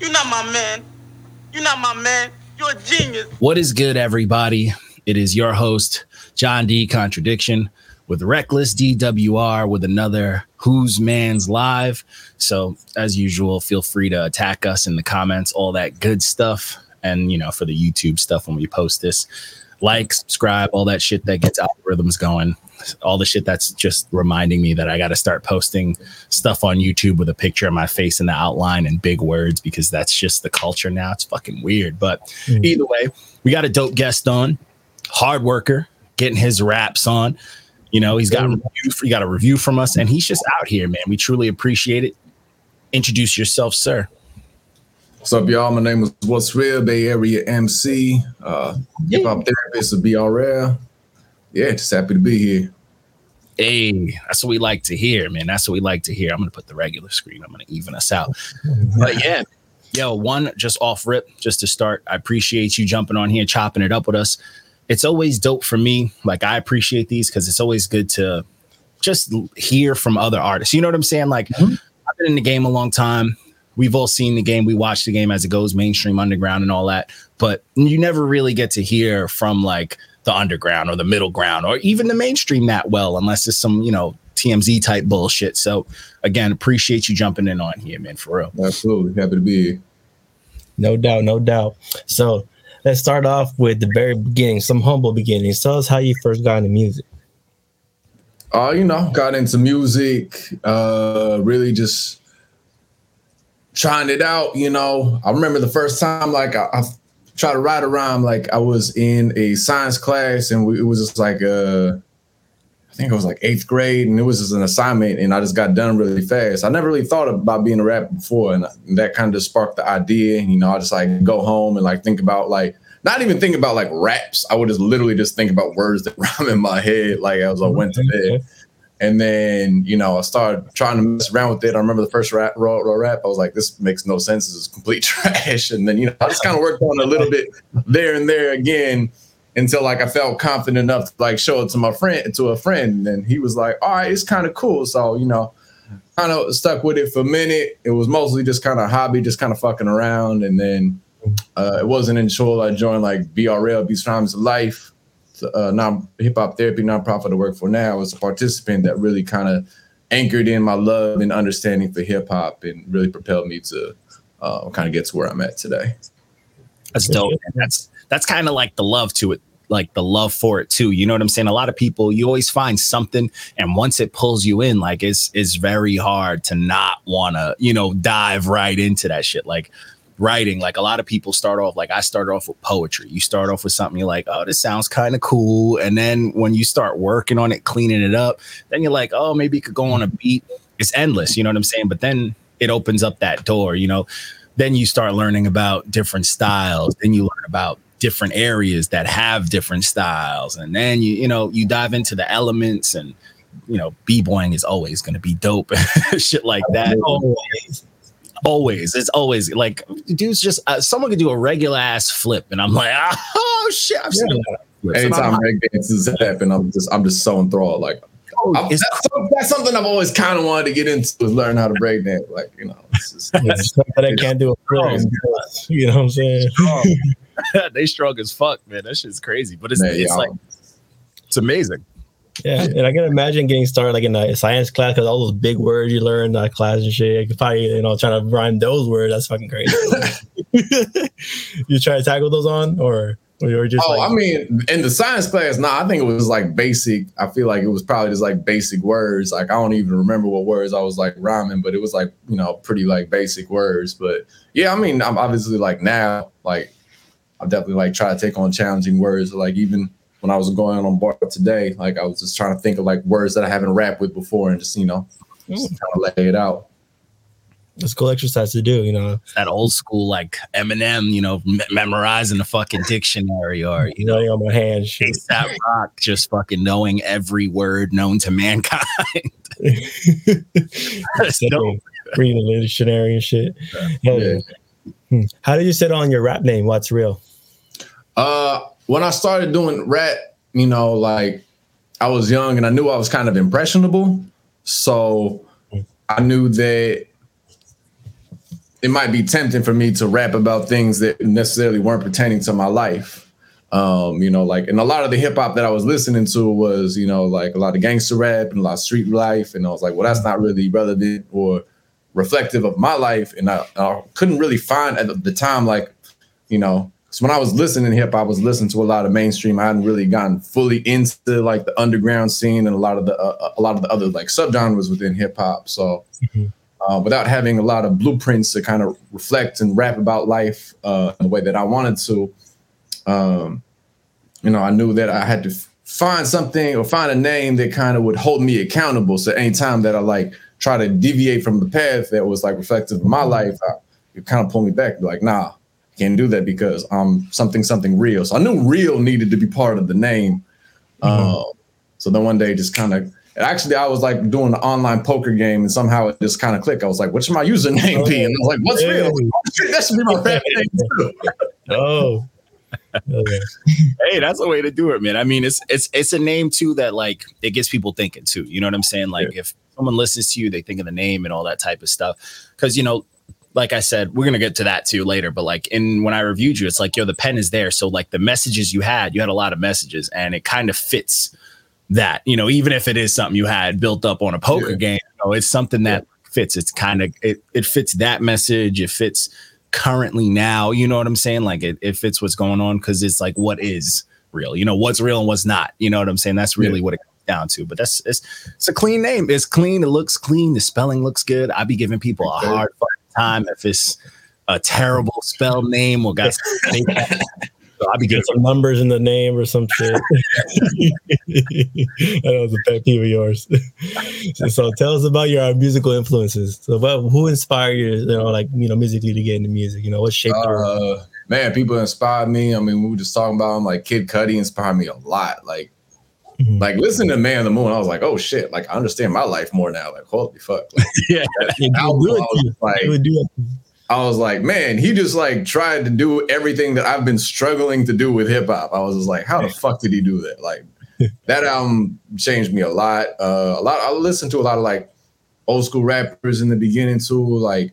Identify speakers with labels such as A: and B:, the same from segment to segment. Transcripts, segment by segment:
A: You're not my man. You're not my man. You're a genius.
B: What is good, everybody? It is your host, John D. Contradiction, with Reckless DWR with another Who's Man's Live. So, as usual, feel free to attack us in the comments, all that good stuff. And, you know, for the YouTube stuff when we post this, like, subscribe, all that shit that gets algorithms going all the shit that's just reminding me that I got to start posting stuff on YouTube with a picture of my face in the outline and big words because that's just the culture now. It's fucking weird. But mm. either way, we got a dope guest on, hard worker, getting his raps on. You know, he's got a review, he got a review from us, and he's just out here, man. We truly appreciate it. Introduce yourself, sir.
C: What's up, y'all? My name is What's Real Bay Area MC, uh, hip hop therapist of BRL yeah, just happy to be here.
B: Hey, that's what we like to hear, man. That's what we like to hear. I'm gonna put the regular screen. I'm gonna even us out. But yeah, yo, one just off rip, just to start. I appreciate you jumping on here, chopping it up with us. It's always dope for me. Like I appreciate these because it's always good to just hear from other artists. You know what I'm saying? Like mm-hmm. I've been in the game a long time. We've all seen the game. We watch the game as it goes mainstream, underground, and all that. But you never really get to hear from like the underground or the middle ground or even the mainstream that well, unless it's some, you know, TMZ type bullshit. So again, appreciate you jumping in on here, man, for real.
C: Absolutely. Happy to be here.
D: No doubt, no doubt. So let's start off with the very beginning, some humble beginnings. Tell us how you first got into music.
C: Uh, you know, got into music, uh, really just trying it out, you know. I remember the first time like I, I try to write a rhyme like I was in a science class and we, it was just like uh, I think it was like eighth grade and it was just an assignment and I just got done really fast. I never really thought about being a rapper before and that kind of sparked the idea. You know, I just like go home and like think about like not even think about like raps. I would just literally just think about words that rhyme in my head like as I went to bed. And then, you know, I started trying to mess around with it. I remember the first rap, raw, raw rap. I was like, this makes no sense. This is complete trash. And then, you know, I just kind of worked on a little bit there and there again until like I felt confident enough to like show it to my friend, to a friend. And he was like, all right, it's kind of cool. So, you know, kind of stuck with it for a minute. It was mostly just kind of hobby, just kind of fucking around. And then uh, it wasn't until I joined like BRL, Beats Rhymes and Life uh, non hip hop therapy nonprofit I work for now as a participant that really kind of anchored in my love and understanding for hip hop and really propelled me to uh, kind of get to where I'm at today.
B: That's dope. That's that's kind of like the love to it, like the love for it too. You know what I'm saying? A lot of people, you always find something, and once it pulls you in, like it's it's very hard to not want to, you know, dive right into that shit. Like writing like a lot of people start off like i started off with poetry. You start off with something you're like oh this sounds kind of cool. And then when you start working on it cleaning it up then you're like oh maybe it could go on a mm-hmm. beat. It's endless you know what i'm saying? But then it opens up that door you know? Then you start learning about different styles. Then you learn about different areas that have different styles. And then you you know you dive into the elements and you know b-boying is always going to be dope shit like that. Always always it's always like dudes just uh, someone could do a regular ass flip and i'm like oh shit I've seen
C: yeah. anytime break dances happen i'm just i'm just so enthralled like oh, that's, that's, something I've always kind of wanted to get into is learn how to break dance. Like, you know, it's just,
D: it's, but I can't do a flip. You know what I'm saying?
B: they strong as fuck, man. That shit's crazy. But it's, man, it's like, it's amazing.
D: Yeah, and I can imagine getting started like in a science class because all those big words you learn in that class and shit. You could probably you know trying to rhyme those words. That's fucking crazy. you try to tackle those on, or or you just?
C: Oh,
D: like,
C: I mean, in the science class, nah. I think it was like basic. I feel like it was probably just like basic words. Like I don't even remember what words I was like rhyming, but it was like you know pretty like basic words. But yeah, I mean, I'm obviously like now like I definitely like try to take on challenging words. Like even when I was going on board today, like I was just trying to think of like words that I haven't rapped with before and just, you know, just kind of lay it out.
D: It's cool exercise to do, you know.
B: That old school like Eminem, you know, me- memorizing the fucking dictionary or you know,
D: on my hands.
B: That rock, just fucking knowing every word known to mankind.
D: Reading the dictionary and shit. Yeah. Hmm. How did you settle on your rap name? What's real?
C: Uh, when I started doing rap, you know, like I was young and I knew I was kind of impressionable. So I knew that it might be tempting for me to rap about things that necessarily weren't pertaining to my life. Um, you know, like, and a lot of the hip hop that I was listening to was, you know, like a lot of gangster rap and a lot of street life. And I was like, well, that's not really relevant or reflective of my life. And I, I couldn't really find at the time, like, you know, so when I was listening to hip hop, I was listening to a lot of mainstream. I hadn't really gotten fully into like the underground scene and a lot of the uh, a lot of the other like subgenres within hip hop. So mm-hmm. uh, without having a lot of blueprints to kind of reflect and rap about life uh, in the way that I wanted to, um, you know, I knew that I had to find something or find a name that kind of would hold me accountable. So anytime that I like try to deviate from the path that was like reflective of my life, I, it kind of pulled me back. Like, nah, can't do that because I'm something something real. So I knew real needed to be part of the name. Mm-hmm. Uh, so then one day, just kind of actually, I was like doing an online poker game, and somehow it just kind of clicked. I was like, "What's my username be?" And I was like, "What's hey. real?" That should be my rap name too.
D: oh.
B: Okay. hey, that's a way to do it, man. I mean, it's it's it's a name too that like it gets people thinking too. You know what I'm saying? Like yeah. if someone listens to you, they think of the name and all that type of stuff. Because you know, like I said, we're gonna get to that too later. But like in when I reviewed you, it's like yo, the pen is there. So like the messages you had, you had a lot of messages, and it kind of fits that. You know, even if it is something you had built up on a poker yeah. game, you know, it's something that yeah. fits. It's kind of it it fits that message. It fits currently now. You know what I'm saying? Like it, it fits what's going on because it's like what is real. You know, what's real and what's not. You know what I'm saying? That's really yeah. what it comes down to. But that's it's it's a clean name. It's clean. It looks clean. The spelling looks good. I'd be giving people a hard time if it's a terrible spelled name or got
D: so I'll be getting some numbers in the name or some shit. that was a pet peeve of yours. so, tell us about your uh, musical influences. So what, who inspired you, you know, like, you know, musically to get into music? You know, what shaped uh,
C: your man, people inspired me. I mean, we were just talking about them, like Kid Cudi inspired me a lot. Like Mm-hmm. Like listening to Man on the Moon, I was like, oh shit, like I understand my life more now. Like, holy fuck. Like, yeah. album, I was like, I was like, man, he just like tried to do everything that I've been struggling to do with hip hop. I was just like, how the fuck did he do that? Like that album changed me a lot. Uh, a lot. I listened to a lot of like old school rappers in the beginning too, like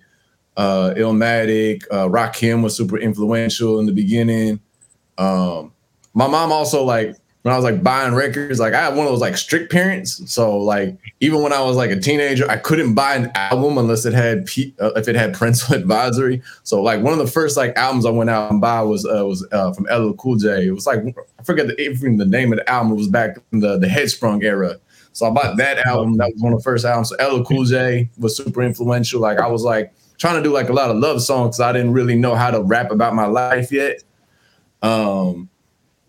C: uh, Illmatic, uh, Rakim was super influential in the beginning. Um, my mom also like when I was like buying records, like I had one of those like strict parents. So like even when I was like a teenager, I couldn't buy an album unless it had P- uh, if it had parental advisory. So like one of the first like albums I went out and buy was uh, was uh, from LL Cool J. It was like I forget the even the name of the album. It was back in the the Headsprung era. So I bought that album. That was one of the first albums. So LL Cool J was super influential. Like I was like trying to do like a lot of love songs. I didn't really know how to rap about my life yet. Um,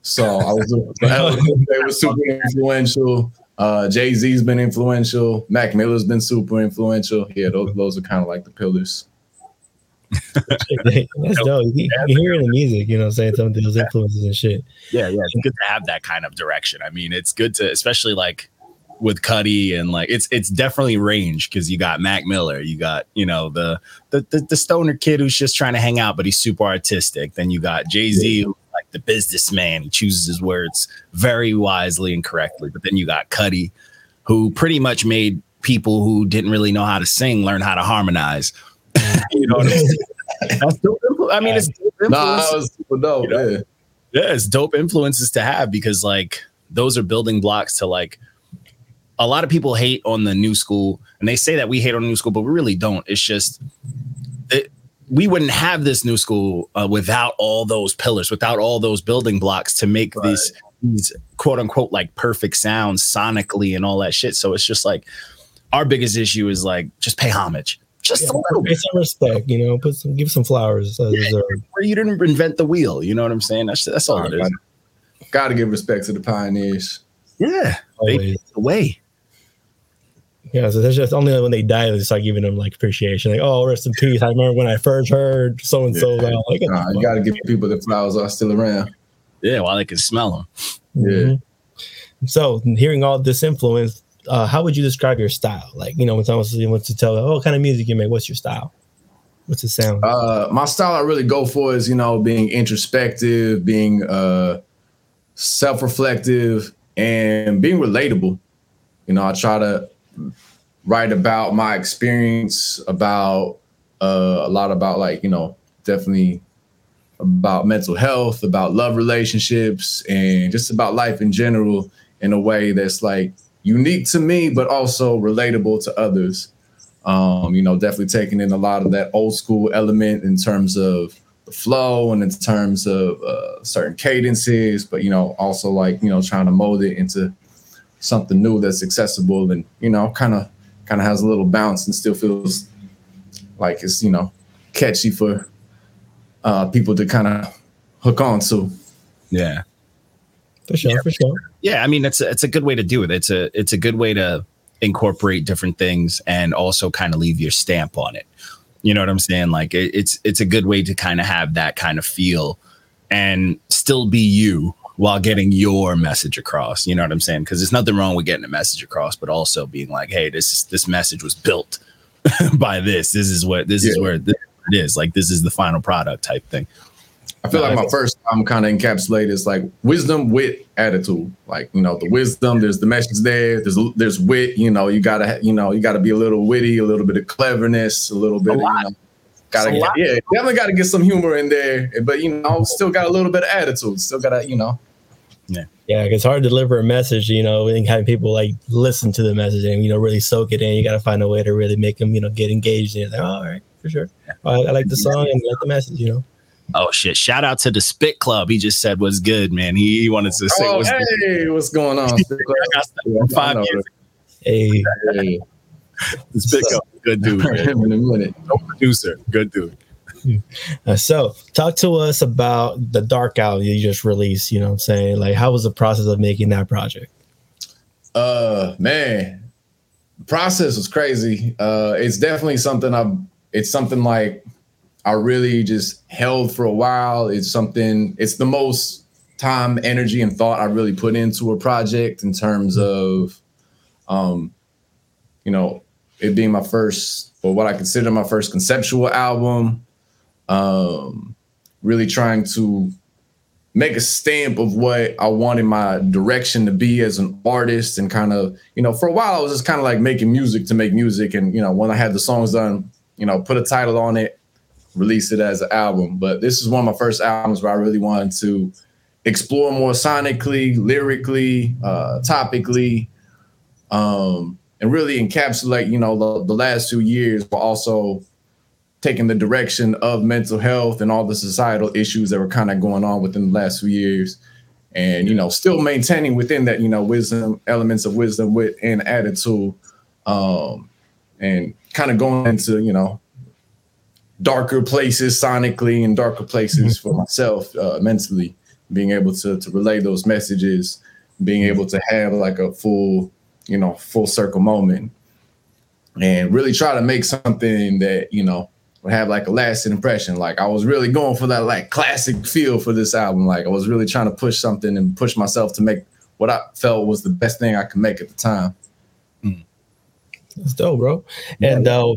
C: so I was they were super influential. Uh, Jay Z's been influential. Mac Miller's been super influential. Yeah, those those are kind of like the pillars.
D: That's dope. You, you hear in the music, you know, saying some of those influences and shit.
B: Yeah, yeah. It's good to have that kind of direction. I mean, it's good to, especially like with Cudi and like it's it's definitely range because you got Mac Miller, you got you know the, the the the stoner kid who's just trying to hang out, but he's super artistic. Then you got Jay Z, yeah the businessman. He chooses his words very wisely and correctly. But then you got Cudi, who pretty much made people who didn't really know how to sing learn how to harmonize. you know what I'm saying? That's dope. I mean, it's dope
C: nah, that was super dope. You know? Yeah.
B: yeah, it's dope influences to have because like those are building blocks to like a lot of people hate on the new school and they say that we hate on the new school, but we really don't. It's just we wouldn't have this new school uh, without all those pillars, without all those building blocks to make right. these these quote unquote like perfect sounds sonically and all that shit. So it's just like our biggest issue is like just pay homage. Just yeah, a little
D: bit. some respect, you know, put some give some flowers. Uh, yeah,
B: you didn't invent the wheel, you know what I'm saying? That's that's all, all it is.
C: Gotta give respect to the pioneers.
B: Yeah. They, the way.
D: Yeah, so that's just only when they die they start giving them like appreciation. Like, oh, rest in peace. I remember when I first heard so and so. Like,
C: nah, you got to give people the flowers are still around.
B: Yeah, while they can smell them.
C: Yeah. Mm-hmm.
D: So, hearing all this influence, uh, how would you describe your style? Like, you know, when someone wants to tell, oh, what kind of music you make? What's your style? What's the sound?
C: Uh, my style I really go for is, you know, being introspective, being uh, self-reflective, and being relatable. You know, I try to write about my experience, about uh, a lot about like you know definitely about mental health, about love relationships, and just about life in general in a way that's like unique to me, but also relatable to others. Um, you know, definitely taking in a lot of that old school element in terms of the flow and in terms of uh, certain cadences, but you know, also like you know, trying to mold it into something new that's accessible and you know, kind of kind of has a little bounce and still feels like it's you know catchy for uh, people to kind of hook on to.
B: Yeah.
D: For sure,
B: Yeah.
D: for sure.
B: Yeah, I mean it's a, it's a good way to do it. It's a it's a good way to incorporate different things and also kind of leave your stamp on it. You know what I'm saying? Like it, it's it's a good way to kind of have that kind of feel and still be you while getting your message across. You know what I'm saying? Because there's nothing wrong with getting a message across, but also being like, hey, this is this message was built by this. This is what this is where this it is. Like this is the final product type thing.
C: I feel like my first time kind of encapsulated is like wisdom, wit, attitude. Like you know, the wisdom. There's the message there. There's there's wit. You know, you gotta you know you gotta be a little witty, a little bit of cleverness, a little bit. of,
B: lot.
C: You know, gotta get, yeah, definitely gotta get some humor in there. But you know, still got a little bit of attitude. Still gotta you know.
D: Yeah, yeah, it's hard to deliver a message, you know, and having people like listen to the message and you know really soak it in. You got to find a way to really make them, you know, get engaged in it. Like, oh, all right, for sure. I, I like the song and like the message, you know.
B: Oh shit! Shout out to the Spit Club. He just said was good, man. He, he wanted to say
C: Oh,
B: was good.
C: hey, what's going on?
B: I got stuff five
C: I
B: years.
D: Hey,
C: Hey,
B: The Spit Club, good dude,
C: in a minute.
B: No producer, good dude.
D: uh, so talk to us about the Dark Album you just released. You know what I'm saying? Like, how was the process of making that project?
C: Uh, man, the process was crazy. Uh, it's definitely something I've. It's something like I really just held for a while. It's something. It's the most time, energy, and thought I really put into a project in terms of, um, you know, it being my first or what I consider my first conceptual album. Um, really trying to make a stamp of what I wanted my direction to be as an artist and kind of, you know, for a while I was just kind of like making music to make music. And, you know, when I had the songs done, you know, put a title on it, release it as an album. But this is one of my first albums where I really wanted to explore more sonically, lyrically, uh, topically, um, and really encapsulate, you know, the, the last two years, but also taking the direction of mental health and all the societal issues that were kind of going on within the last few years. And you know still maintaining within that you know wisdom elements of wisdom wit and attitude um and kind of going into you know darker places sonically and darker places for myself uh, mentally being able to to relay those messages being able to have like a full you know full circle moment and really try to make something that you know would have like a lasting impression. Like I was really going for that like classic feel for this album. Like I was really trying to push something and push myself to make what I felt was the best thing I could make at the time.
D: That's dope, bro. And uh,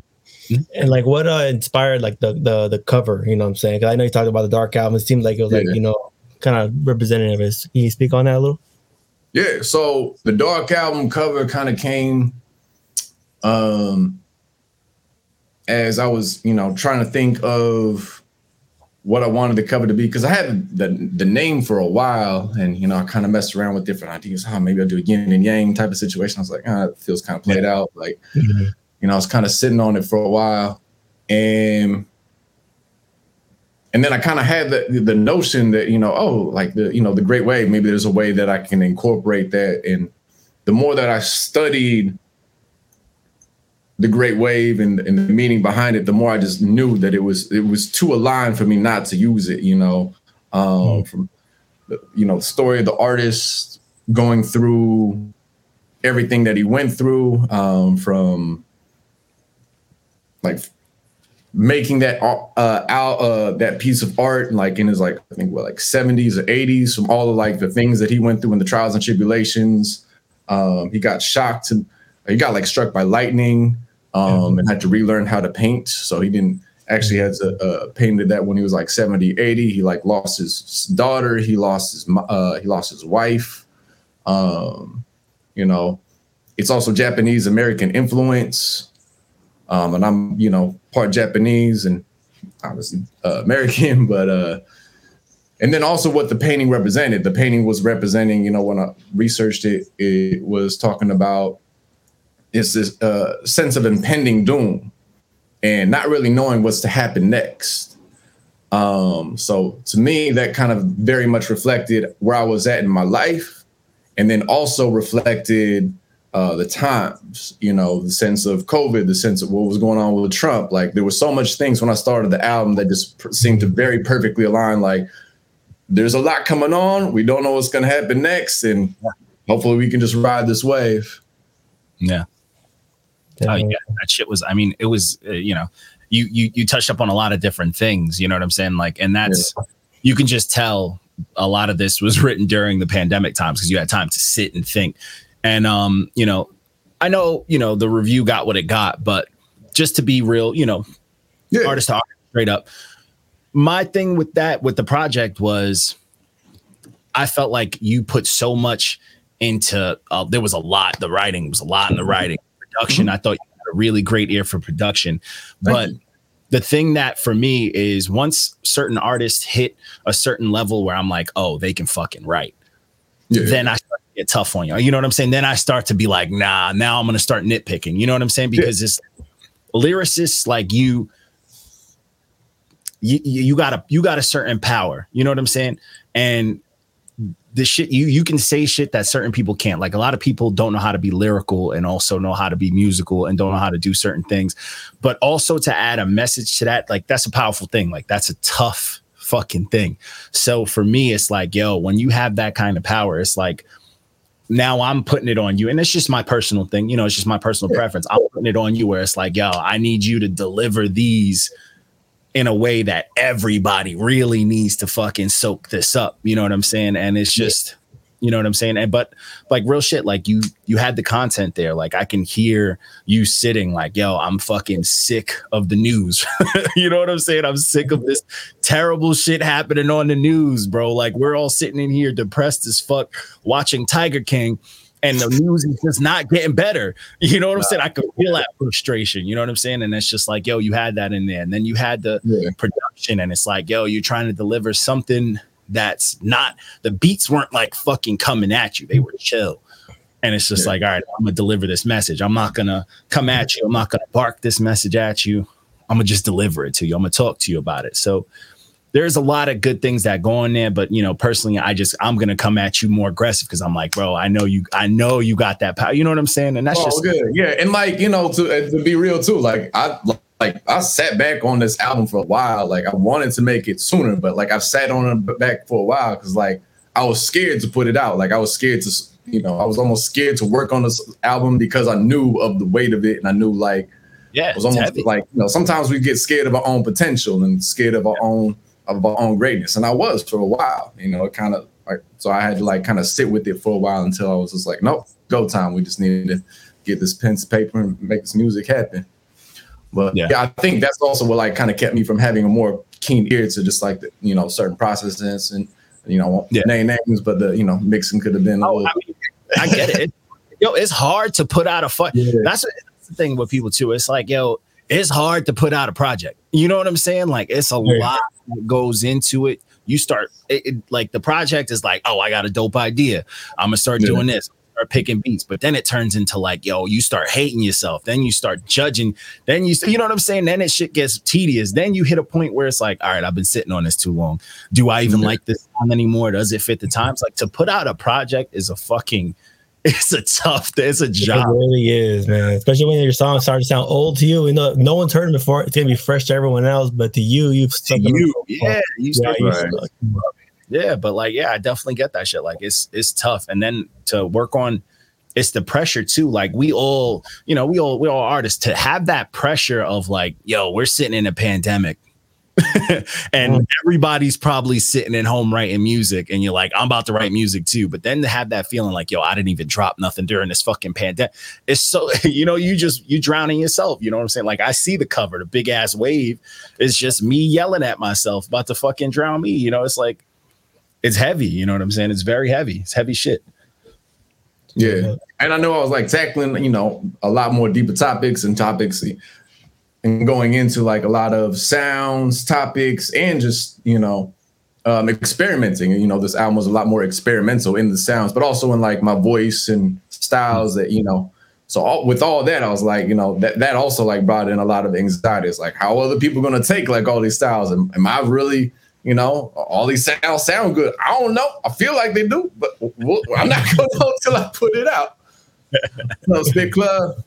D: and like, what uh, inspired like the the the cover? You know what I'm saying? 'Cause I know you talked about the Dark Album. It seemed like it was like
C: Yeah.
D: you know kind of representative. Is- Can you speak on that a little?
C: Yeah, so the Dark album cover kind of came um as I was, you know, trying to think of what I wanted the cover to be because I had the the name for a while and you know I kind of messed around with different ideas. Oh, maybe I'll do a yin and yang type of situation. I was like, ah, it feels kind of played out. Like, you know, I was kind of sitting on it for a while. And and then I kind of had the the notion that, you know, oh, like the, you know, the great wave, maybe there's a way that I can incorporate that. And the more that I studied the great wave and, and the meaning behind it, the more I just knew that it was it was too aligned for me not to use it, you know. Um from the, you know, the story of the artist going through everything that he went through, um, from like making that uh out uh that piece of art like in his like I think what like 70s or 80s from all of like the things that he went through in the trials and tribulations. Um he got shocked and he got like struck by lightning um and had to relearn how to paint. So he didn't actually had to uh painted that when he was like 70, 80. He like lost his daughter, he lost his uh he lost his wife. Um you know, it's also Japanese American influence. Um, and I'm, you know, part Japanese and obviously uh, American, but uh, and then also what the painting represented. The painting was representing, you know, when I researched it, it was talking about it's this uh, sense of impending doom and not really knowing what's to happen next. Um, so to me, that kind of very much reflected where I was at in my life, and then also reflected uh, the times, you know, the sense of COVID, the sense of what was going on with Trump. Like there were so much things when I started the album that just seemed to very perfectly align. Like there's a lot coming on. We don't know what's going to happen next, and hopefully we can just ride this wave.
B: Yeah. Oh, yeah, that shit was. I mean, it was. Uh, you know, you you you touched up on a lot of different things. You know what I'm saying? Like, and that's yeah. you can just tell a lot of this was written during the pandemic times because you had time to sit and think. And um, you know, I know you know the review got what it got, but just to be real, you know, yeah. artist talk straight up. My thing with that with the project was, I felt like you put so much into. Uh, there was a lot. The writing was a lot in the writing production. Mm-hmm. I thought you had a really great ear for production. But the thing that for me is once certain artists hit a certain level where I'm like, oh, they can fucking write. Yeah. Then I start get tough on you. You know what I'm saying? Then I start to be like, nah, now I'm gonna start nitpicking. You know what I'm saying? Because yeah. it's lyricists like you, you you got a you got a certain power. You know what I'm saying? And the shit you you can say shit that certain people can't. Like a lot of people don't know how to be lyrical and also know how to be musical and don't know how to do certain things. But also to add a message to that, like that's a powerful thing. Like that's a tough fucking thing. So for me, it's like, yo, when you have that kind of power, it's like now I'm putting it on you. And it's just my personal thing, you know, it's just my personal yeah. preference. I'm putting it on you where it's like, yo, I need you to deliver these in a way that everybody really needs to fucking soak this up. You know what I'm saying? And it's just, you know what I'm saying? And but like real shit, like you you had the content there. Like I can hear you sitting like, yo, I'm fucking sick of the news. you know what I'm saying? I'm sick of this terrible shit happening on the news, bro. Like we're all sitting in here depressed as fuck watching Tiger King and the news is just not getting better. You know what I'm saying? I could feel that frustration. You know what I'm saying? And it's just like, yo, you had that in there. And then you had the yeah. production, and it's like, yo, you're trying to deliver something that's not the beats weren't like fucking coming at you. They were chill. And it's just yeah. like, all right, I'm gonna deliver this message. I'm not gonna come at you. I'm not gonna bark this message at you. I'm gonna just deliver it to you. I'm gonna talk to you about it. So there's a lot of good things that go on there, but you know, personally, I just I'm gonna come at you more aggressive because I'm like, bro, I know you, I know you got that power. You know what I'm saying? And that's oh, just
C: good. Yeah, and like you know, to to be real too, like I like I sat back on this album for a while. Like I wanted to make it sooner, but like I've sat on it back for a while because like I was scared to put it out. Like I was scared to, you know, I was almost scared to work on this album because I knew of the weight of it, and I knew like,
B: yeah,
C: it was almost heavy. like you know, sometimes we get scared of our own potential and scared of our yeah. own of our own greatness. And I was for a while, you know, kind of like, so I had to like kind of sit with it for a while until I was just like, nope, go time. We just need to get this pen to paper and make this music happen. But yeah. yeah, I think that's also what like kind of kept me from having a more keen ear to just like the, you know certain processes and you know yeah. name names, but the you know mixing could have been.
B: Oh, I, mean, I, get it. yo, it's hard to put out a fun. Yeah. That's, that's the thing with people too. It's like yo, it's hard to put out a project. You know what I'm saying? Like it's a yeah. lot that goes into it. You start it, it, like the project is like, oh, I got a dope idea. I'm gonna start yeah. doing this. Start picking beats, but then it turns into like, yo, you start hating yourself. Then you start judging. Then you, you know what I'm saying. Then it shit gets tedious. Then you hit a point where it's like, all right, I've been sitting on this too long. Do I even like this song anymore? Does it fit the mm-hmm. times? Like to put out a project is a fucking it's a tough it's a job.
D: It really is, man. Especially when your songs start to sound old to you. You know, no one's heard them before. It's gonna be fresh to everyone else, but to you, you've
B: to you, yeah, you yeah, right. Yeah, but like, yeah, I definitely get that shit. Like, it's it's tough, and then to work on. It's the pressure too. Like we all, you know, we all we all artists to have that pressure of like, yo, we're sitting in a pandemic and mm. everybody's probably sitting at home writing music, and you're like, I'm about to write music too. But then to have that feeling like, yo, I didn't even drop nothing during this fucking pandemic. It's so, you know, you just you drowning yourself. You know what I'm saying? Like I see the cover, the big ass wave. It's just me yelling at myself about to fucking drown me. You know, it's like it's heavy. You know what I'm saying? It's very heavy. It's heavy shit.
C: Yeah. And I know I was like tackling, you know, a lot more deeper topics and topics and going into like a lot of sounds, topics, and just you know um, experimenting. You know, this album was a lot more experimental in the sounds, but also in like my voice and styles that you know. So all, with all that, I was like, you know, that that also like brought in a lot of anxiety. It's like, how are other people going to take like all these styles? Am, am I really, you know, all these sounds sound good? I don't know. I feel like they do, but we'll, I'm not going to know until I put it out. so, Spit Club.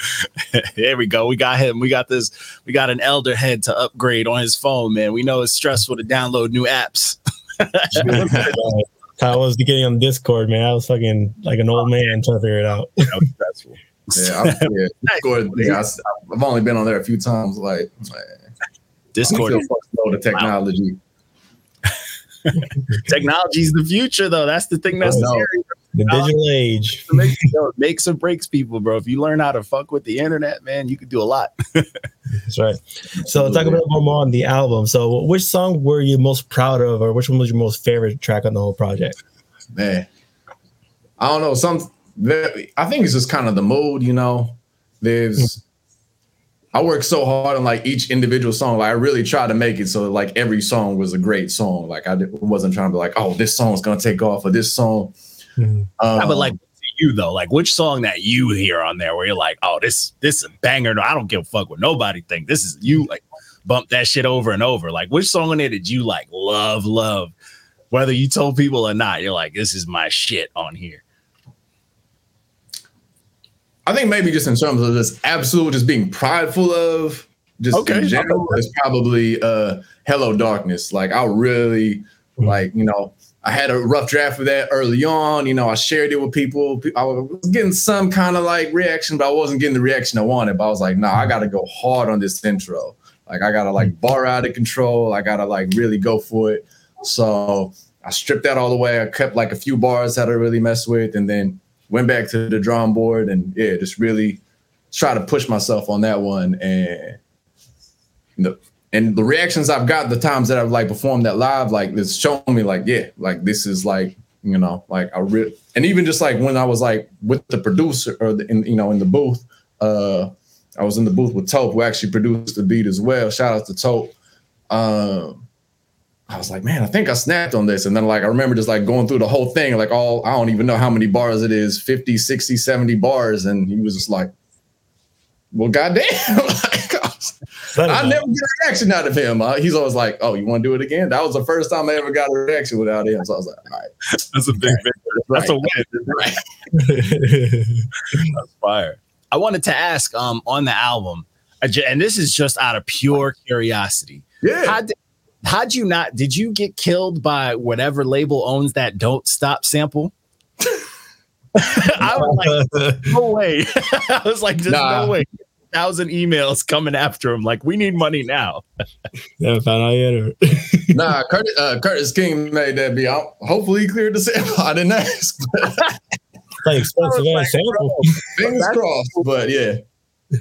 B: there we go. We got him. We got this. We got an elder head to upgrade on his phone, man. We know it's stressful to download new apps.
D: I was getting on Discord, man. I was fucking like an old man trying to figure it out.
B: stressful.
C: Yeah, I'm, yeah. Discord, yeah, I, have only been on there a few times. Like, man,
B: Discord,
C: slow to technology.
B: Technology's the future, though. That's the thing that's oh, scary.
D: The digital age
B: make, makes or breaks people, bro. If you learn how to fuck with the internet, man, you can do a lot.
D: That's right. So talk a little more, more on the album. So which song were you most proud of, or which one was your most favorite track on the whole project?
C: Man, I don't know. Some I think it's just kind of the mood, you know. There's I work so hard on like each individual song. Like I really try to make it so like every song was a great song. Like I wasn't trying to be like, oh, this song's gonna take off, or this song
B: Mm-hmm. Um, yeah, but like you though, like which song that you hear on there where you're like, oh, this this is a banger. I don't give a fuck what nobody think. This is you like bump that shit over and over. Like which song on there did you like love, love? Whether you told people or not, you're like, this is my shit on here.
C: I think maybe just in terms of this absolute just being prideful of just okay. in general, it's probably uh Hello Darkness. Like I really mm-hmm. like, you know, I had a rough draft of that early on. You know, I shared it with people. I was getting some kind of like reaction, but I wasn't getting the reaction I wanted. But I was like, nah, I got to go hard on this intro. Like, I got to like bar out of control. I got to like really go for it. So I stripped that all the way. I kept like a few bars that I really messed with and then went back to the drawing board and yeah, just really try to push myself on that one. And the and the reactions I've got the times that I've like performed that live, like it's shown me like, yeah, like this is like, you know, like I really, and even just like when I was like with the producer or the, in, you know, in the booth, uh, I was in the booth with Tope, who actually produced the beat as well. Shout out to Tope. Um, I was like, man, I think I snapped on this. And then like I remember just like going through the whole thing, like all I don't even know how many bars it is, 50, 60, 70 bars. And he was just like, well, goddamn. like, I never get a reaction out of him. Uh, he's always like, "Oh, you want to do it again?" That was the first time I ever got a reaction without him. So I was like, "All right,
B: that's a big victory. That's a win. Right. that's fire." I wanted to ask um, on the album, and this is just out of pure curiosity.
C: Yeah.
B: How did, how'd you not? Did you get killed by whatever label owns that "Don't Stop" sample? I was like, no way. I was like, there's nah. no way thousand emails coming after him. Like, we need money now.
D: yeah, found out yet.
C: nah, Curtis, uh, Curtis King made that be. out. Hopefully, he cleared the sample. I didn't ask.
D: like expensive ass sample.
C: Fingers crossed, but yeah.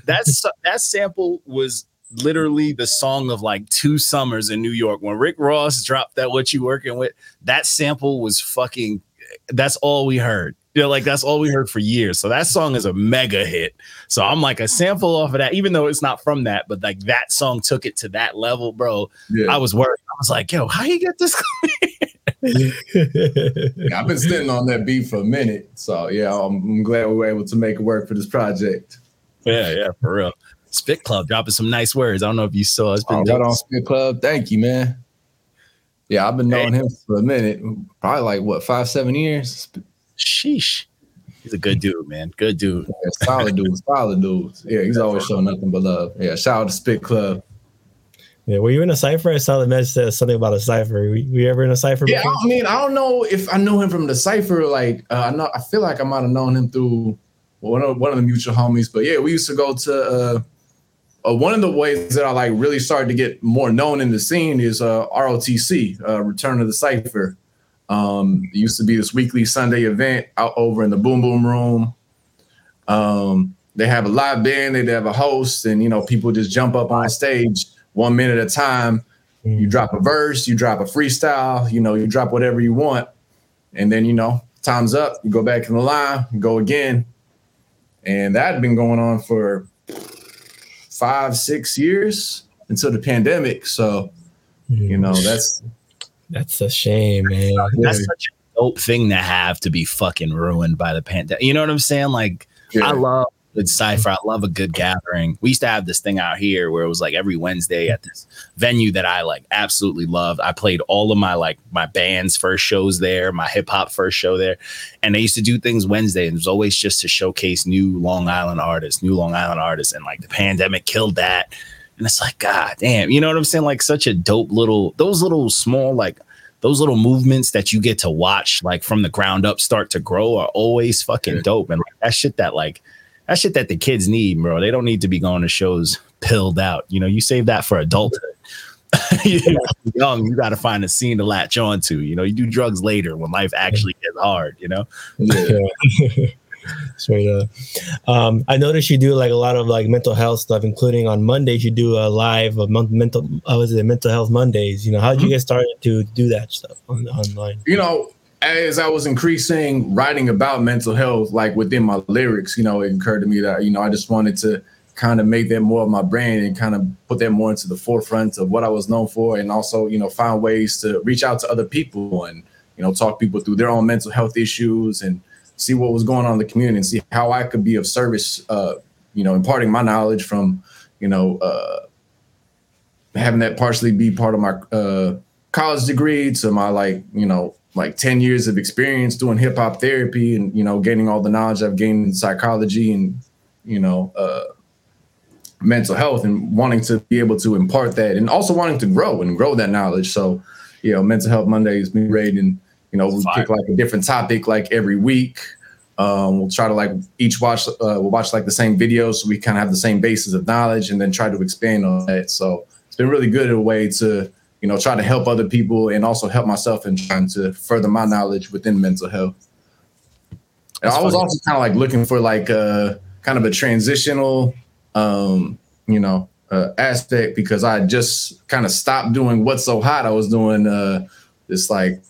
B: That's that sample was literally the song of like two summers in New York when Rick Ross dropped that "What You Working With." That sample was fucking. That's all we heard. You know, like that's all we heard for years. So that song is a mega hit. So I'm like a sample off of that, even though it's not from that, but like that song took it to that level, bro. Yeah. I was worried. I was like, yo, how you get this?
C: yeah, I've been sitting on that beat for a minute. So yeah, I'm, I'm glad we were able to make it work for this project.
B: Yeah, yeah, for real. Spit Club dropping some nice words. I don't know if you saw. It's
C: been oh, right on Spit Club. Thank you, man. Yeah, I've been knowing hey. him for a minute, probably like what five, seven years.
B: Sheesh. He's a good dude, man. Good dude.
C: Yeah, solid dude. solid dude. Yeah, he's always showing nothing but love. Yeah, shout out to Spit Club.
D: Yeah, were you in a cipher? I saw the message said something about a cipher. Were you ever in a cipher?
C: Yeah, I mean, I don't know if I knew him from the cipher. Like, uh, I know, I feel like I might have known him through one of one of the mutual homies. But yeah, we used to go to. Uh, uh, one of the ways that I like really started to get more known in the scene is uh, ROTC, uh, Return of the Cipher. Um, it used to be this weekly Sunday event out over in the Boom Boom Room. Um, they have a live band, they have a host, and you know, people just jump up on stage one minute at a time. You drop a verse, you drop a freestyle, you know, you drop whatever you want, and then you know, time's up. You go back in the line, you go again, and that had been going on for five, six years until the pandemic. So, you know, mm. that's
D: That's a shame, man.
B: That's such a dope thing to have to be fucking ruined by the pandemic. You know what I'm saying? Like,
C: yeah.
B: I love good cipher. I love a good gathering. We used to have this thing out here where it was like every Wednesday at this venue that I like absolutely loved. I played all of my like my band's first shows there, my hip hop first show there, and they used to do things Wednesday, and it was always just to showcase new Long Island artists, new Long Island artists, and like the pandemic killed that. And it's like, God damn, you know what I'm saying? Like such a dope little, those little small, like those little movements that you get to watch, like from the ground up start to grow are always fucking dope. And like, that shit that like, that shit that the kids need, bro. They don't need to be going to shows pilled out. You know, you save that for adulthood. you know, young, you got to find a scene to latch on to. You know, you do drugs later when life actually gets hard. You know,
C: yeah.
D: Yeah. Straight up. Um, I noticed you do like a lot of like mental health stuff, including on Mondays you do a live of mon- mental. Uh, was it mental health Mondays? You know, how did you get started to do that stuff on, online?
C: you know, as I was increasing writing about mental health, like within my lyrics, you know, it occurred to me that, you know, I just wanted to kind of make that more of my brand and kind of put that more into the forefront of what I was known for. And also, you know, find ways to reach out to other people and, you know, talk people through their own mental health issues and see what was going on in the community and see how I could be of service, uh, you know, imparting my knowledge from, you know, uh, having that partially be part of my uh, college degree to my like you know like 10 years of experience doing hip hop therapy and you know gaining all the knowledge I've gained in psychology and you know uh, mental health and wanting to be able to impart that and also wanting to grow and grow that knowledge. So you know mental health mondays be great and you know we pick like a different topic like every week. Um, we'll try to like each watch uh, we'll watch like the same videos so we kind of have the same basis of knowledge and then try to expand on that. So it's been really good in a way to you know try to help other people and also help myself in trying to further my knowledge within mental health and
B: That's
C: i was
B: funny.
C: also kind of like looking for like a kind of a transitional um you know uh, aspect because i just kind of stopped doing what's so hot i was doing uh this like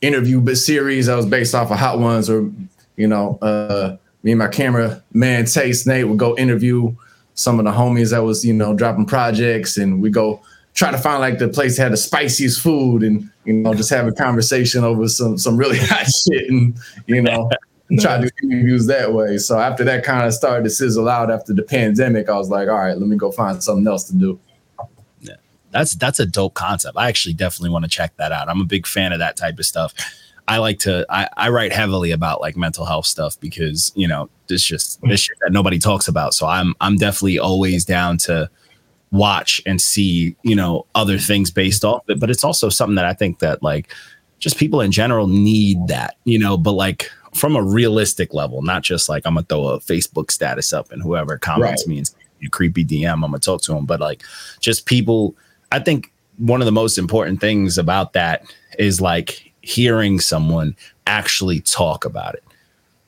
C: interview bit series that was based off of hot ones or you know uh me and my camera man taste nate would go interview some of the homies that was you know dropping projects and we go try to find like the place that had the spiciest food and you know just have a conversation over some some really hot shit and you know try to do interviews that way so after that kind of started to sizzle out after the pandemic i was like all right let me go find something else to do Yeah,
B: that's that's a dope concept. I actually definitely want to check that out. I'm a big fan of that type of stuff. I like to I, I write heavily about like mental health stuff because you know it's just this shit that nobody talks about. So I'm I'm definitely always down to watch and see you know other things based off it. But it's also something that I think that like just people in general need that you know. But like from a realistic level, not just like I'm gonna throw a Facebook status up and whoever comments
C: Right.
B: me and you creepy DM, I'm gonna talk to them. But like just people I think one of the most important things about that is like hearing someone actually talk about it.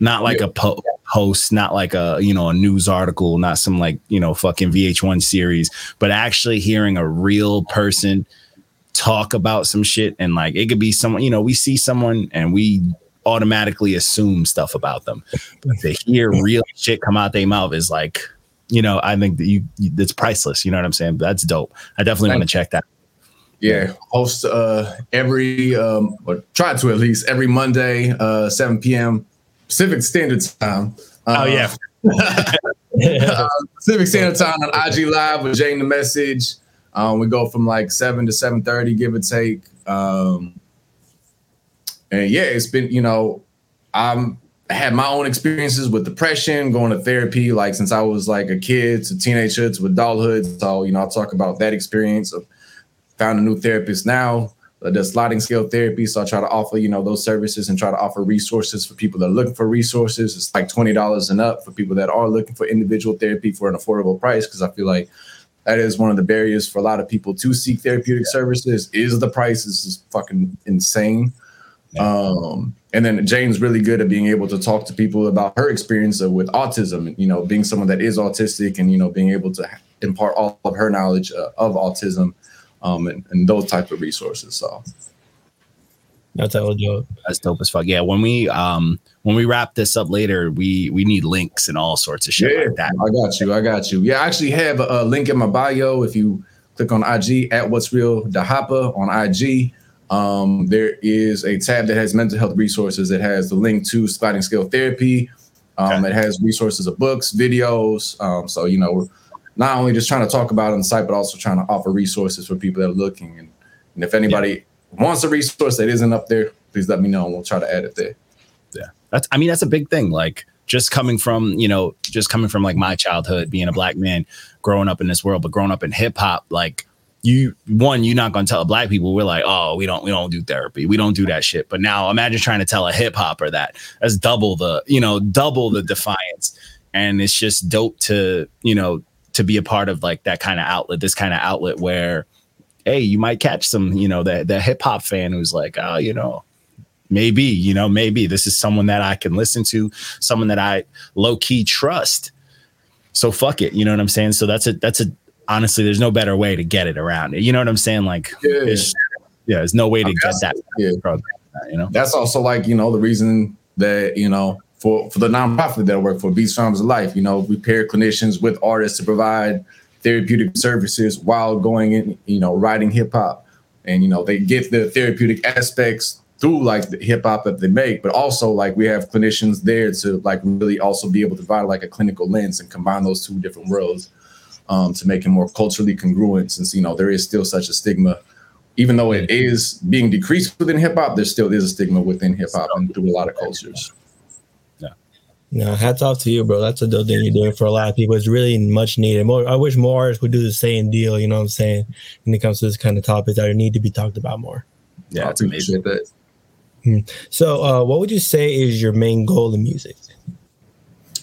B: Not like a po- post, not like a, you know, a news article, not some like, you know, fucking VH1 series, but actually hearing a real person talk about some shit and like it could be someone, you know, we see someone and we automatically assume stuff about them. But to hear real shit come out their mouth is like, you know, I think that you, it's priceless. You know what I'm saying? That's dope. I definitely want to check that.
C: Yeah, host uh, every um, or try to at least every Monday, uh, 7 p.m. Pacific Standard Time. Uh,
B: Oh yeah,
C: Pacific Standard Time on IG Live with Jane the Message. Um, we go from like seven to seven thirty, give or take. Um, and yeah, it's been you know, I'm I had my own experiences with depression, going to therapy like since I was like a kid to teenagehood to adulthood. So you know, I'll talk about that experience of found a new therapist now that does sliding scale therapy. So I try to offer, you know, those services and try to offer resources for people that are looking for resources. It's like twenty dollars and up for people that are looking for individual therapy for an affordable price. Because I feel like that is one of the barriers for a lot of people to seek therapeutic services. Is the price is just fucking insane. Um, and then Jane's really good at being able to talk to people about her experience of- with autism. You know, being someone that is autistic and you know being able to impart all of her knowledge uh, of autism um, and, and those type of resources. So
D: That's how dope.
B: That's dope as fuck. Yeah, when we um when we wrap this up later, we we need links and all sorts of shit
C: Yeah,
B: like that.
C: I got you. I got you. Yeah, I actually have a, a link in my bio. If you click on IG at What's Real Dahapa on IG, um, there is a tab that has mental health resources. It has the link to sliding scale therapy. Um, It has resources of books, videos. Um, so you know, we're not only just trying to talk about on the site, but also trying to offer resources for people that are looking. And, and if anybody wants a resource that isn't up there, please let me know and we'll try to add it there. Yeah.
B: That's I mean that's a big thing. Like just coming from you know just coming from like my childhood, being a black man, growing up in this world, but growing up in hip hop, like you one you're not going to tell black people we're like oh we don't we don't do therapy we don't do that shit but now imagine trying to tell a hip hopper that that's double the you know double the mm-hmm. defiance and it's just dope to you know to be a part of like that kind of outlet this kind of outlet where hey you might catch some you know the the hip hop fan who's like oh you know maybe you know maybe this is someone that i can listen to someone that i low key trust. So fuck it you know what i'm saying? So that's a that's a honestly there's no better way to get it around. It you know what i'm saying? Like
C: Yeah.
B: there's, yeah there's no way to
C: I
B: get that
C: yeah.
B: program, you know?
C: That's also like you know the reason that you know for for the nonprofit that I work for, Beats Rhymes and Life. You know, we pair clinicians with artists to provide therapeutic services while going in, you know, writing hip hop, and you know they get the therapeutic aspects through like the hip hop that they make, but also like we have clinicians there to like really also be able to provide like a clinical lens and combine those two different worlds um, to make it more culturally congruent. Since you know there is still such a stigma even though it is being decreased within hip hop, there still is a stigma within hip hop and through a lot of cultures.
D: No, hats off to you, bro. That's a dope thing you're doing for a lot of people. It's really much needed. More, I wish more artists would do the same deal. You know what I'm saying? When it comes to this kind of topics that need to be talked about more.
B: yeah
C: I
B: it's amazing
C: appreciate that.
D: So, uh, what would you say is your main goal in music?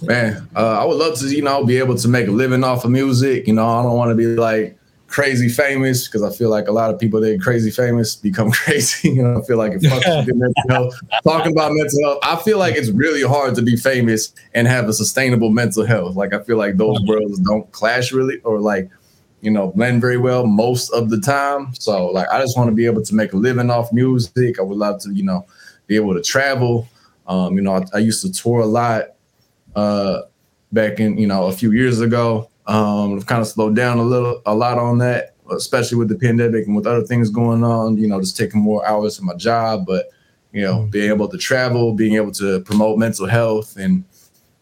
C: Man, uh, I would love to, you know, be able to make a living off of music. You know, I don't want to be like crazy famous because I feel like a lot of people that are crazy famous become crazy. You know, I feel like it fucks with mental health. Talking about mental health, I feel like it's really hard to be famous and have a sustainable mental health. Like I feel like those worlds don't clash really, or like you know blend very well most of the time. So like I just want to be able to make a living off music. I would love to, you know, be able to travel. Um, you know, I, I used to tour a lot uh, back in you know a few years ago. Um, I've kind of slowed down a little, a lot on that, especially with the pandemic and with other things going on. You know, just taking more hours from my job, but you know,
D: Mm.
C: being able to travel, being able to promote mental health, and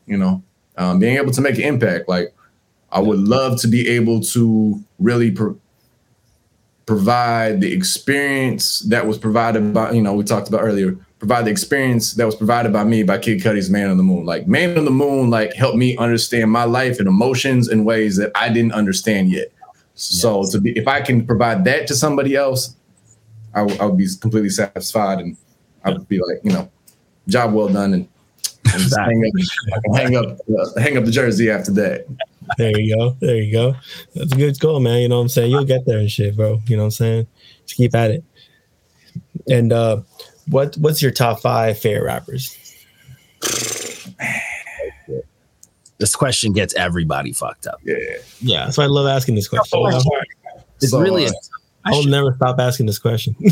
C: you know, um, being able to make an impact. Like, I would love to be able to really pro- provide the experience that was provided by you know we talked about earlier provide the experience that was provided by me by Kid Cudi's Man on the Moon. Like Man on the Moon, like helped me understand my life and emotions in ways that I didn't understand yet. So
B: Yes.
C: to be, if I can provide that to somebody else, I, w- I would be completely satisfied, and I would be like, you know, job well done, and, and just hang up, hang up, uh, hang up the jersey after that.
D: There you go. There you go. That's a good goal, man. You know what I'm saying? You'll get there and shit, bro. You know what I'm saying? Just keep at it. And uh what what's your top five favorite rappers?
B: this question gets everybody fucked up
C: Yeah.
D: Yeah, that's why I love asking this question.
B: Oh, it's
C: So,
B: really
C: uh,
B: a,
D: I'll never stop asking this question.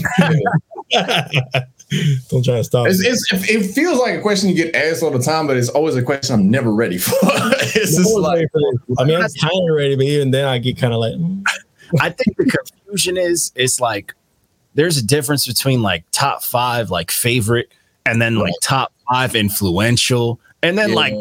D: Don't try to stop.
C: It's, it's, it feels like a question you get asked all the time, but it's always a question I'm never ready for. it's
D: I'm
C: just like,
D: for. I mean, I'm kind of ready, but even then, I get kind of like, mm.
B: I think the confusion is it's like there's a difference between like top five like favorite and then like top five influential and then
C: Yeah.
B: like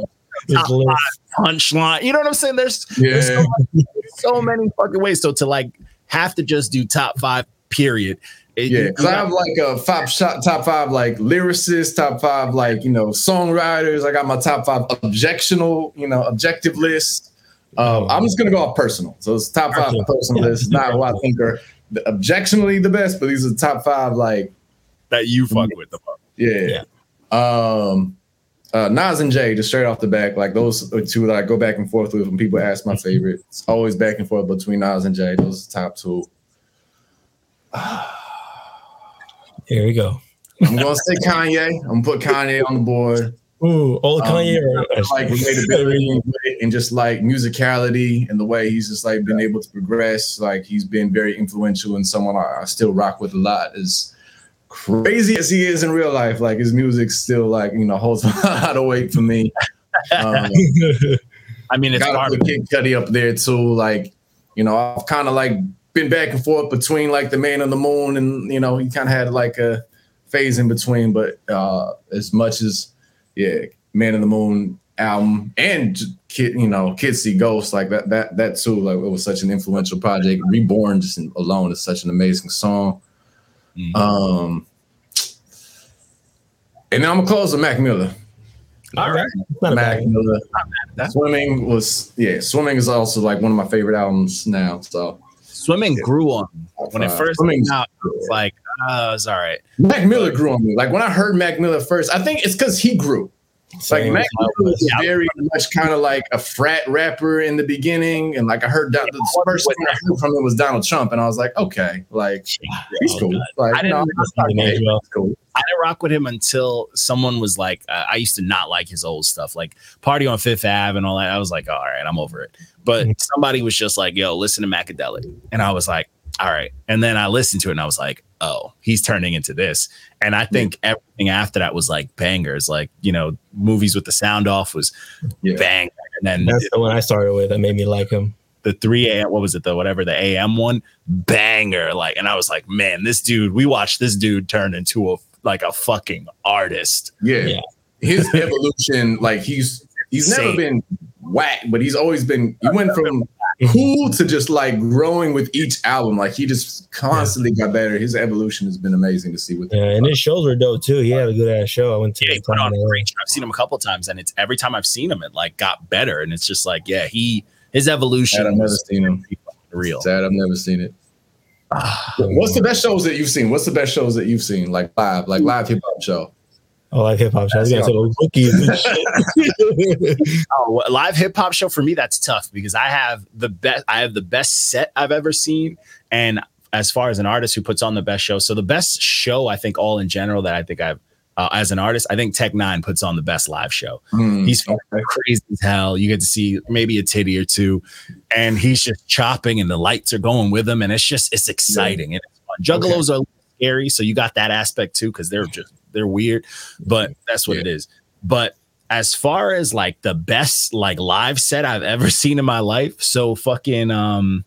B: top five punchline. You know what I'm saying? There's there's so,
C: yeah,
B: so many fucking ways. So to like have to just do top five, period. It-
C: yeah. Because I have like a five shot, top five like lyricists, top five like you know songwriters. I got my top five objectional, you know, objective list. Um, I'm just gonna go off personal. So it's top five
D: Personal.
C: personal
D: Yeah.
C: list. It's not who I think are the- objectionally the best, but these are the top five like
B: that you fuck with the fuck.
C: Yeah. Um uh Nas and Jay, just straight off the back, like those are two that I go back and forth with when people ask my favorite. It's always back and forth between Nas and Jay. Those are the top two.
D: Here we go.
C: I'm gonna say Kanye. I'm gonna put Kanye on the board.
D: Ooh, old
C: Um,
D: Kanye. or-
C: Like relatability and just like musicality and the way he's just like been able to progress. Like he's been very influential and someone I, I still rock with a lot is crazy as he is in real life, like his music still like you know holds a lot of weight for me. Um,
B: I mean, it's
C: gotta
B: hard.
C: put Kid Cudi up there too. Like you know, I've kind of like been back and forth between like the Man on the Moon and you know he kind of had like a phase in between. But uh as much as yeah, Man in the Moon album and Kid, you know, Kids See Ghosts like that that that too. Like it was such an influential project. Reborn just in- alone is such an amazing song.
B: Mhm.
C: Um, and then I'm gonna close with Mac Miller.
B: All right.
C: Mac Miller. Swimming was yeah. Swimming is also like one of my favorite albums now. So
B: Swimming grew on me. when it first came out. It's like, uh, it's all right.
C: Mac Miller grew on me. Like when I heard Mac Miller first, I think it's because he grew. It's
D: Like
C: Mac Miller was very much kind of like a frat rapper in the beginning, and like I heard Don- the first thing I heard from him was Donald Trump, and I was like, okay, like he's cool. Like
B: I didn't
C: no,
B: listen
C: I'm
D: to
C: not
D: him
C: gay,
D: as well.
C: it's cool.
B: I didn't rock with him until someone was like, uh, I used to not like his old stuff, like Party on Fifth Ave and all that. I was like, all right, I'm over it. But
D: Mhm.
B: somebody was just like, yo, listen to Macadelic. And I was like, all right. And then I listened to it and I was like, oh, he's turning into this. And I think everything after that was like bangers, like, you know, movies with the sound off was
C: Yeah.
B: bang. And then
D: That's the one I started with that made me like him.
B: the 3 a.m. what was it the whatever the AM one banger like and I was like man this dude we watched this dude turn into a like a fucking artist
C: Yeah.
D: Yeah.
C: His evolution, like he's he's never been whack, but he's always been he went from mhm. cool to just like growing with each album. Like he just constantly got better. His evolution has been amazing to see with
D: Yeah, and his shows were dope too. He had a good ass show. I went to.
B: Yeah, he put on a great uh, show. I've seen him a couple times and it's every time I've seen him it like got better and it's just like yeah he his evolution
C: Sad I've never seen him.
B: real
C: Sad I've never seen it. Ah. What's the best shows that you've seen? What's the best shows that you've seen? Like live, like live hip hop show.
D: Oh, like hip hop Yeah, so the rookies and shit.
B: Oh, live hip hop show for me that's tough because I have the best I have the best set I've ever seen and as far as an artist who puts on the best show so the best show I think all in general that I think I've uh, as an artist I think Tech N9ne puts on the best live show
C: Hmm,
B: he's
C: okay.
B: crazy as hell you get to see maybe a titty or two and he's just chopping and the lights are going with him and it's just it's exciting and it's fun. juggalos are scary so you got that aspect too because they're just they're weird but that's what
C: Yeah.
B: it is but as far as like the best like live set I've ever seen in my life, so fucking um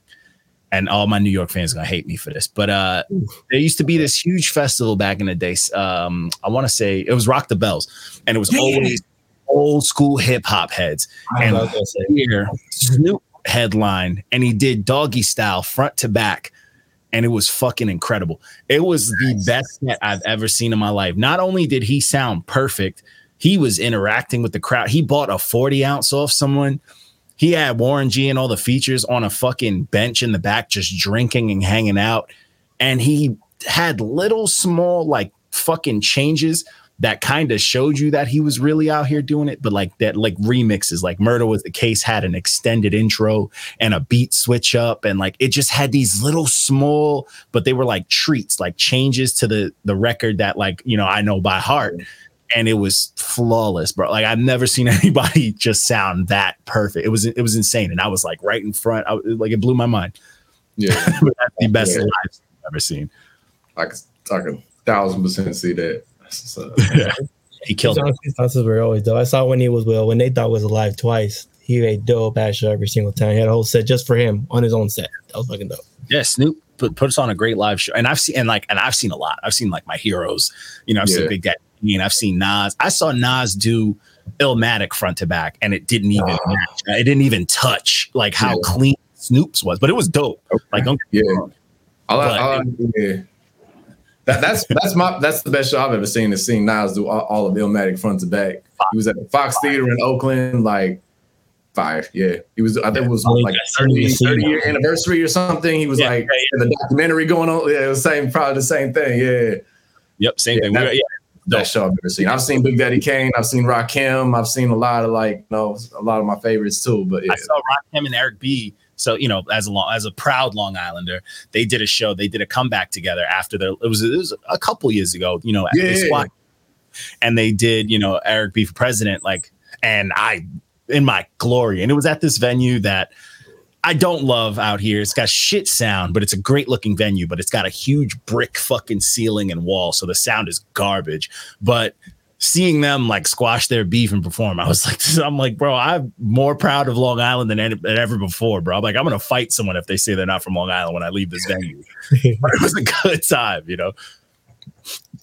B: and all my New York fans are gonna hate me for this, but uh there used to be this huge festival back in the day. Um, I want to say it was Rock the Bells, and it was
C: Yeah.
B: always old school hip hop heads.
D: I
B: And
D: was gonna say,
B: here, Snoop headline, and he did doggy style front to back. And it was fucking incredible. It was the best set I've ever seen in my life. Not only did he sound perfect, he was interacting with the crowd. He bought a 40 ounce off someone. He had Warren G and all the features on a fucking bench in the back, just drinking and hanging out. And he had little small, like fucking changes that kind of showed you that he was really out here doing it. But like that, like remixes, like Murder Was the Case had an extended intro and a beat switch up. And like it just had these little small, but they were like treats, like changes to the the record that like, you know, I know by heart and it was flawless, bro. Like I've never seen anybody just sound that perfect. It was it was insane, and I was like right in front. I, like it blew my mind.
C: Yeah,
B: that's the best
C: Yeah.
B: live I've ever seen.
C: I could, I could thousand percent see that. So,
B: He killed it.
D: His dances were always dope. I saw when he was well when they thought was alive twice. He made dope ass show every single time. He had a whole set just for him on his own set. That was fucking dope.
B: Yeah, Snoop put put us on a great live show, and I've seen and like and I've seen a lot. I've seen like my heroes. You know, I've
C: Yeah.
B: seen Big Daddy, and I've seen Nas. I saw Nas do Illmatic front to back, and it didn't even match. It didn't even touch like how
C: Yeah.
B: clean Snoop's was, but it was dope. Like don't get me
C: Yeah.
B: wrong.
C: I, like-
B: But-
C: I, like- yeah. That, that's that's my that's the best show I've ever seen. Is seeing Nas do all, all of Illmatic front to back. He was at the Fox Theater in Oakland, like fire. Yeah, he was. I think it was like
D: yeah,
C: 30,
D: to
C: 30
D: that.
C: year anniversary or something. He was
B: Yeah,
C: like
B: yeah,
C: the documentary going on. Yeah, it was same probably the same thing. Yeah,
B: Yep, same
C: Yeah,
B: thing.
C: that-
B: We- yeah,
C: best show I've ever seen. I've seen Big Daddy Kane. I've seen Rakim. I've seen a lot of like you know a lot of my favorites too. But yeah,
B: I saw Rakim and Eric B. So you know, as a long, as a proud Long Islander, they did a show. They did a comeback together after their. It was it was a couple years ago. You know,
C: Yeah,
B: squad, and they did you know Eric B for president. Like, and I in my glory, and it was at this venue that I don't love out here. It's got shit sound, but it's a great looking venue, but it's got a huge brick fucking ceiling and wall. So the sound is garbage. But seeing them like squash their beef and perform, I was like, I'm like, bro, I'm more proud of Long Island than, any, than ever before, bro. I'm like, I'm gonna fight someone if they say they're not from Long Island when I leave this venue. but it was a good time, you know.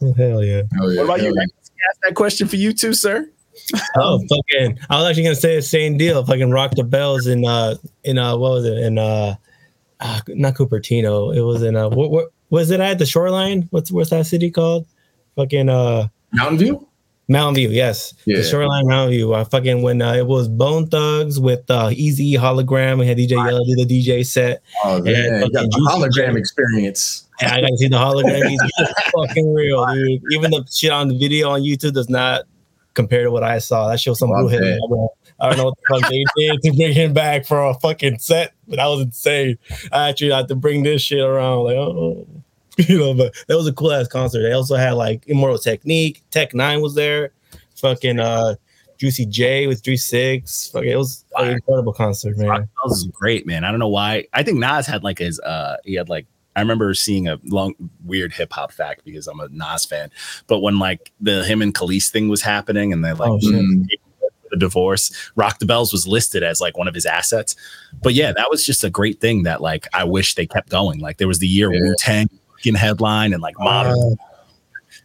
D: Oh, hell yeah.
C: Hell yeah,
B: What about
C: hell
B: you?
C: yeah.
B: Ask that question for you too, sir.
D: Oh fucking! I was actually gonna say the same deal. Fucking rock the bells in uh in uh what was it in uh, uh not Cupertino. It was in uh what what was it at the shoreline? What's what's that city called? Fucking uh
C: Mountain View?
D: Mountain View. Yes,
C: Yeah.
D: the shoreline Mountain View. I fucking when uh, it was Bone Thugs with uh Easy Hologram. We had DJ Yella do the DJ set.
C: Oh,
D: Yeah,
C: man. You got the hologram experience.
D: And I got to see the hologram. He's fucking real, dude. Even the shit on the video on YouTube does not compare to what I saw. That shows some blue hit. I don't know what the fuck they did to bring him back for a fucking set, but that was insane. I actually had to bring this shit around, like, oh, you know. But that was a cool ass concert. They also had like Immortal Technique, Tech N9ne was there, fucking uh, Juicy J with Three Six. Fucking, it was an incredible concert, man.
B: Bells is great, man. I don't know why. I think Nas had like his uh he had like I remember seeing a long weird hip hop fact because I'm a Nas fan. But when like the him and Kelis thing was happening and they like
D: Oh, shit.
C: Mm.
B: the divorce, Rock the Bells was listed as like one of his assets. But yeah, that was just a great thing that like I wish they kept going. Like there was the year
C: Yeah.
B: Wu Tang fucking headline and like modern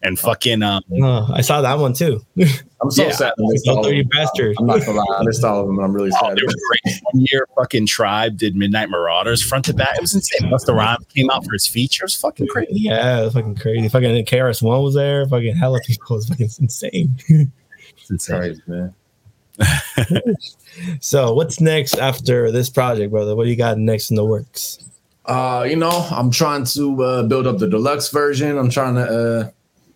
B: and fucking um
D: Uh, I saw that one too.
C: I'm so
B: Yeah.
C: sad. I missed all of
D: you
C: them.
D: bastard.
C: I'm not gonna lie. I missed all of them, I'm really
B: Oh,
C: sad.
B: there was great. One year, fucking Tribe did Midnight Marauders front to back. It was insane. Busta Rhymes came out for his feature. It was fucking crazy.
D: Yeah, it was fucking crazy. Fucking KRS One was there. Fucking hella people. It was fucking insane.
B: It's insane.
C: Crazy, man.
D: So, what's next after this project, brother? What do you got next in the works?
C: Uh, you know, I'm trying to uh, build up the deluxe version. I'm trying to uh,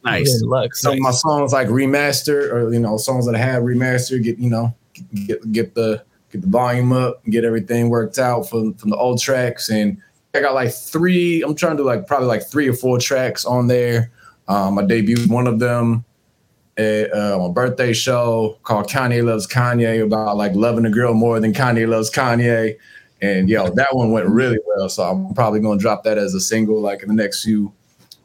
B: Nice.
D: Lux.
C: some of my songs like remaster or you know songs that I have remastered. Get you know get get the get the volume up, and get everything worked out from from the old tracks, and I got like three. I'm trying to do like probably like three or four tracks on there. Um, I debuted one of them at uh, my birthday show called Kanye Loves Kanye about like loving a girl more than Kanye loves Kanye. And yo, that one went really well. So I'm probably gonna drop that as a single like in the next few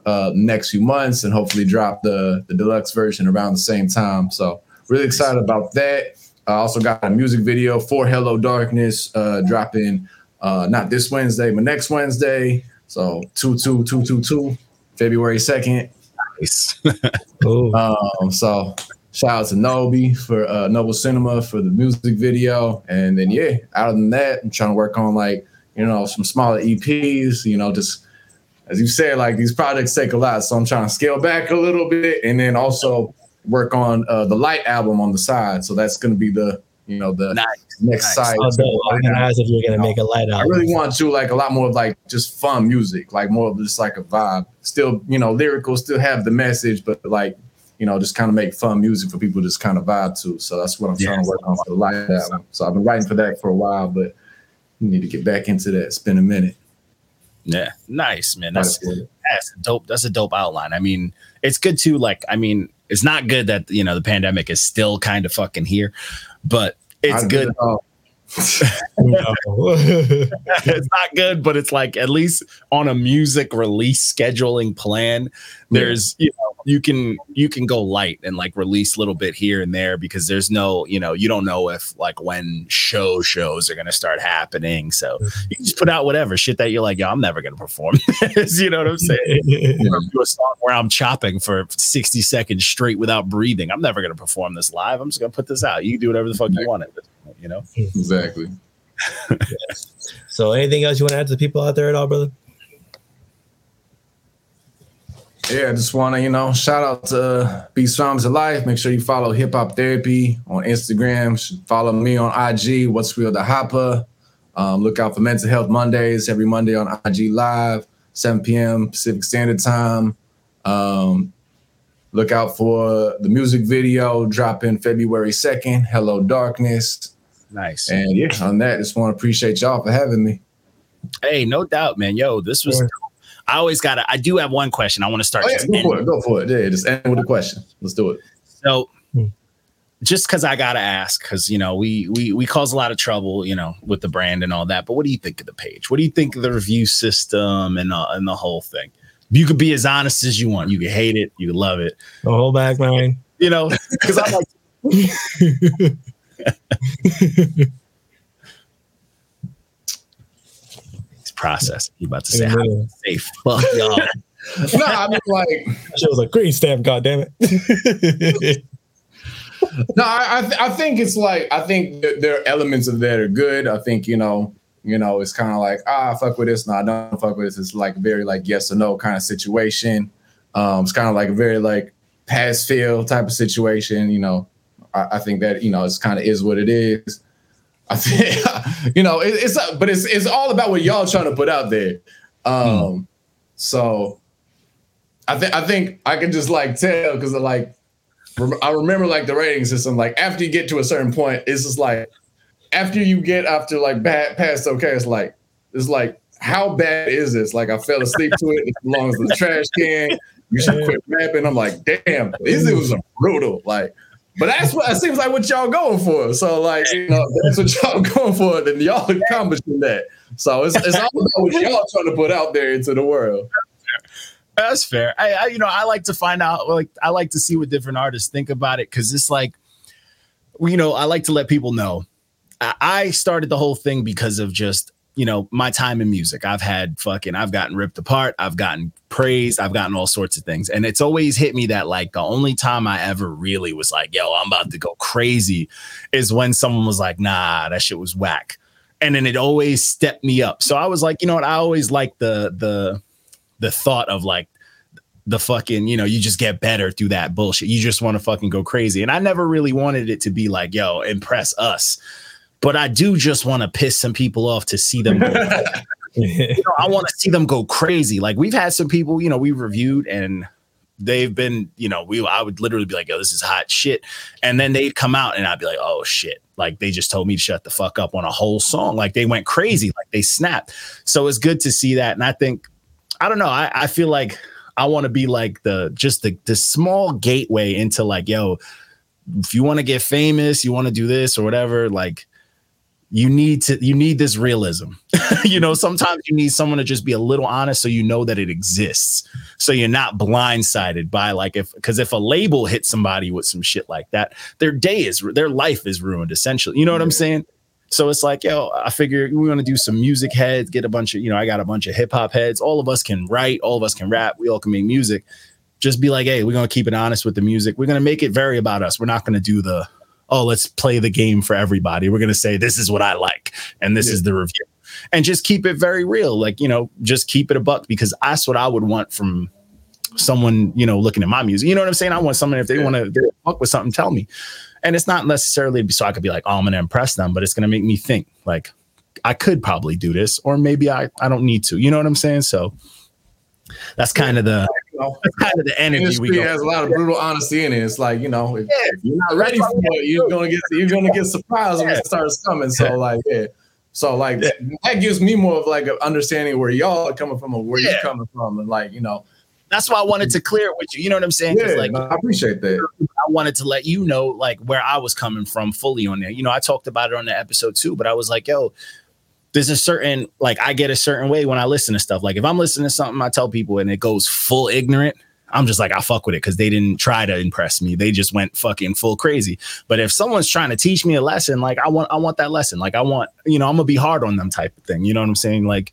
C: uh next few months and hopefully drop the the deluxe version around the same time. So really excited about that. I also got a music video for Hello Darkness uh dropping uh not this Wednesday, but next Wednesday. So two two two two two February 2nd.
B: Nice.
D: Ooh.
C: Um, so shout out to Nobi for uh, Noble Cinema for the music video, and then yeah, other than that, I'm trying to work on like you know some smaller EPs. You know, just as you said, like these projects take a lot, so I'm trying to scale back a little bit, and then also work on uh, the light album on the side. So that's going to be the you know the
B: Nice.
C: next
B: Nice.
C: side.
D: Oh, dope. I was gonna ask if you're gonna make a light
C: I really want to like a lot more of like just fun music, like more of just like a vibe. Still, you know, lyrical, still have the message, but like, you know, just kind of make fun music for people to just kind of vibe to. So that's what I'm trying to
B: Yes.
C: work on for the live album. So I've been writing for that for a while, but you need to get back into that. It's been a minute.
B: Yeah. Nice, man. That's
C: That's it.
B: that's a dope. That's a dope outline. I mean, it's good too. Like, I mean, it's not good that you know the pandemic is still kind of fucking here, but it's good.
C: it.
B: It's not good, but it's like at least on a music release scheduling plan, there's you know you can you can go light and like release a little bit here and there because there's no you know you don't know if like when show shows are gonna start happening. So mm-hmm. you can just put out whatever shit that you're like, yo, I'm never gonna perform this. you know what I'm saying? Or do a song where I'm chopping for 60 seconds straight without breathing. I'm never gonna perform this live. I'm just gonna put this out. You can do whatever the fuck you want this point, you know?
C: Exactly.
D: so, anything else you want to add to the people out there at all, brother?
C: Yeah, I just want to, you know, shout out to uh, Beats Rhymes and Life. Make sure you follow Hip Hop Therapy on Instagram. Follow me on IG, Watzreal the Hopper. Um, look out for Mental Health Mondays every Monday on IG Live, 7 p.m. Pacific Standard Time. Um, look out for the music video dropping February 2nd, Hello Darkness.
B: Nice.
C: And yeah, on that, just want to appreciate y'all for having me.
B: Hey, no doubt, man. Yo, this was. I always got to. I do have one question. I want to start.
C: Oh, yeah, go for it. Go for it. Yeah, just end with a question. Let's do it.
B: So,
D: Hmm.
B: just because I gotta ask, because you know we we we cause a lot of trouble, you know, with the brand and all that. But what do you think of the page? What do you think of the review system and uh, and the whole thing? You could be as honest as you want. You can hate it, you can love it.
D: The whole back line.
B: You know, because I'm like. He's processing. He about to say,
D: In the middle.
B: "Safe, fuck y'all."
C: no, I mean like
D: She was like, green stamp, god damn it.
C: no, I I, th- I think it's like I think th- there are elements of that are good. I think you know, you know, it's kind of like ah, I fuck with this, no, I don't fuck with this. It's like very like yes or no kind of situation. Um, it's kind of like a very like pass fail type of situation. You know, I, I think that you know it's kind of is what it is. I think you know it, it's but it's it's all about what y'all trying to put out there. Um, so I think I think I can just like tell because like rem- I remember like the rating system. Like after you get to a certain point, it's just like after you get after like bad past okay, it's like it's like how bad is this? Like I fell asleep to it. It belongs to the trash can. You should quit rapping. I'm like, damn, this was brutal. Like, but that's what it seems like what y'all going for. So like, you know, that's what y'all going for. Then y'all accomplishing that. So it's, it's all about what y'all trying to put out there into the world.
B: That's fair. I, I, you know, I like to find out. Like, I like to see what different artists think about it because it's like, you know, I like to let people know. I, I started the whole thing because of just you know my time in music. I've had fucking, I've gotten ripped apart. I've gotten praised. I've gotten all sorts of things, and it's always hit me that like the only time I ever really was like, "Yo, I'm about to go crazy," is when someone was like, "Nah, that shit was whack," and then it always stepped me up. So I was like, you know what? I always like the the the thought of like the fucking, you know, you just get better through that bullshit. You just want to fucking go crazy. And I never really wanted it to be like, yo, impress us. But I do just want to piss some people off to see them. Go, you know, I want to see them go crazy. Like we've had some people, you know, we reviewed and they've been, you know, we I would literally be like, yo, this is hot shit. And then they'd come out and I'd be like, oh shit. Like they just told me to shut the fuck up on a whole song. Like they went crazy, like they snapped. So it's good to see that. And I think, I don't know, I, I feel like I want to be like the just the the small gateway into like, yo, if you want to get famous, you want to do this or whatever, like you need to you need this realism. you know, sometimes you need someone to just be a little honest so you know that it exists. So you're not blindsided by like if because if a label hits somebody with some shit like that, their day is their life is ruined essentially. You know what I'm saying? So it's like, yo, I figure we want to do some music heads, get a bunch of, you know, I got a bunch of hip hop heads. All of us can write, all of us can rap, we all can make music. Just be like, hey, we're gonna keep it honest with the music. We're gonna make it very about us. We're not gonna do the, oh, let's play the game for everybody. We're gonna say this is what I like, and this
C: Yeah.
B: is the review. And just keep it very real. Like, you know, just keep it a buck because that's what I would want from someone, you know, looking at my music. You know what I'm saying? I want someone if they
C: Yeah.
B: want to fuck with something, tell me. And it's not necessarily so I could be like, oh, I'm gonna impress them, but it's gonna make me think like I could probably do this, or maybe I, I don't need to. You know what I'm saying? So that's kind of the
C: You know,
B: that's kind of the energy we go.
C: has a lot of brutal honesty in it. It's like you know, if, if you're not ready for it, you're gonna get you're gonna get surprised when it starts coming. So like, yeah. So like that gives me more of like an understanding where y'all are coming from or where
B: Yeah.
C: you're coming from, and like you know,
B: That's why I wanted to clear it with you. You know what I'm saying?
C: yeah,
B: like
C: I appreciate that.
B: I wanted to let you know like where I was coming from fully on there. You know, I talked about it on the episode too, but I was like, yo, there's a certain like I get a certain way when I listen to stuff. Like if I'm listening to something, I tell people and it goes full ignorant. I'm just like, I fuck with it because they didn't try to impress me. They just went fucking full crazy. But if someone's trying to teach me a lesson, like I want, I want that lesson. Like I want, you know, I'm gonna be hard on them type of thing. You know what I'm saying? Like,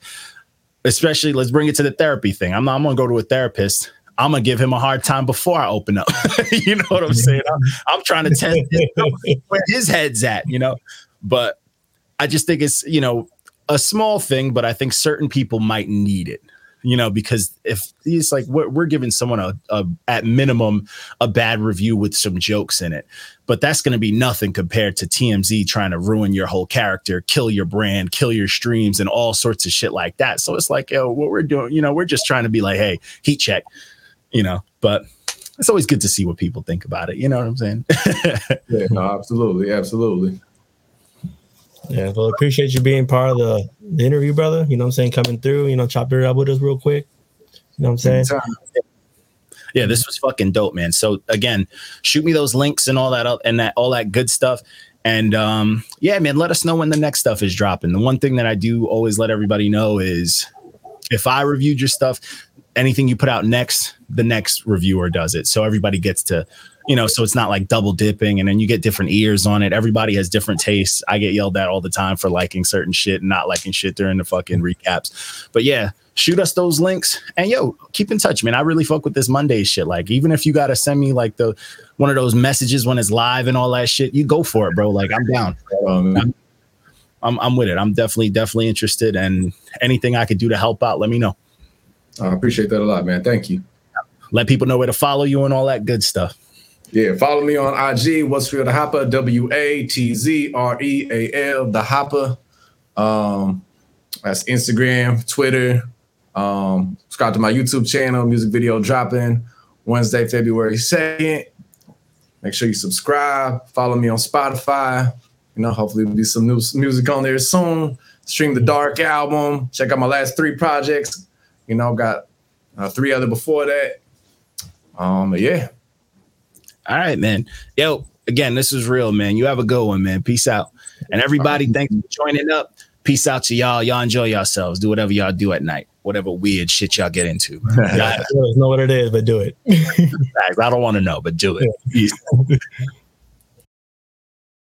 B: especially let's bring it to the therapy thing. I'm not, I'm gonna go to a therapist. I'm gonna give him a hard time before I open up. you know what I'm saying? I'm, I'm trying to test where his head's at, you know. But I just think it's, you know, a small thing, but I think certain people might need it, you know, because if it's like we're, we're giving someone a, a, at minimum, a bad review with some jokes in it, but that's going to be nothing compared to TMZ trying to ruin your whole character, kill your brand, kill your streams, and all sorts of shit like that. So it's like, yo, what we're doing, you know, we're just trying to be like, hey, heat check, you know, but it's always good to see what people think about it. You know what I'm saying?
C: Yeah, no, absolutely, absolutely.
D: Yeah, well, appreciate you being part of the, the interview, brother. You know what I'm saying? Coming through, you know, chop it up with us real quick. You know what I'm saying?
C: Anytime.
B: yeah, this was fucking dope, man. So again, shoot me those links and all that up and that all that good stuff. And um, yeah, man, let us know when the next stuff is dropping. The one thing that I do always let everybody know is if I reviewed your stuff, anything you put out next, the next reviewer does it. So everybody gets to, you know, so it's not like double dipping and then you get different ears on it. Everybody has different tastes. I get yelled at all the time for liking certain shit and not liking shit during the fucking recaps. But yeah, shoot us those links and yo, keep in touch, man. I really fuck with this Monday shit. Like, even if you gotta send me like the one of those messages when it's live and all that shit, you go for it, bro. Like, I'm down.
C: Um,
B: I'm, I'm, I'm with it. I'm definitely, definitely interested. And anything I could do to help out, let me know.
C: I appreciate that a lot, man. Thank you.
B: Let people know where to follow you and all that good stuff.
C: Yeah, follow me on IG, Watzreal the Hopper, W A T Z R E A L, the Hopper. Um, that's Instagram, Twitter. Um, subscribe to my YouTube channel, music video dropping Wednesday, February 2nd. Make sure you subscribe, follow me on Spotify. You know, hopefully there'll be some new music on there soon. Stream the Dark album. Check out my last three projects. You know, got uh, three other before that. Um, but yeah.
B: All right, man. Yo, again, this is real, man. You have a good one, man. Peace out. And everybody, thanks for joining up. Peace out to y'all. Y'all enjoy yourselves. Do whatever y'all do at night. Whatever weird shit y'all get into.
D: I don't know what it is, but do it.
B: I don't want to know, but do it. Peace.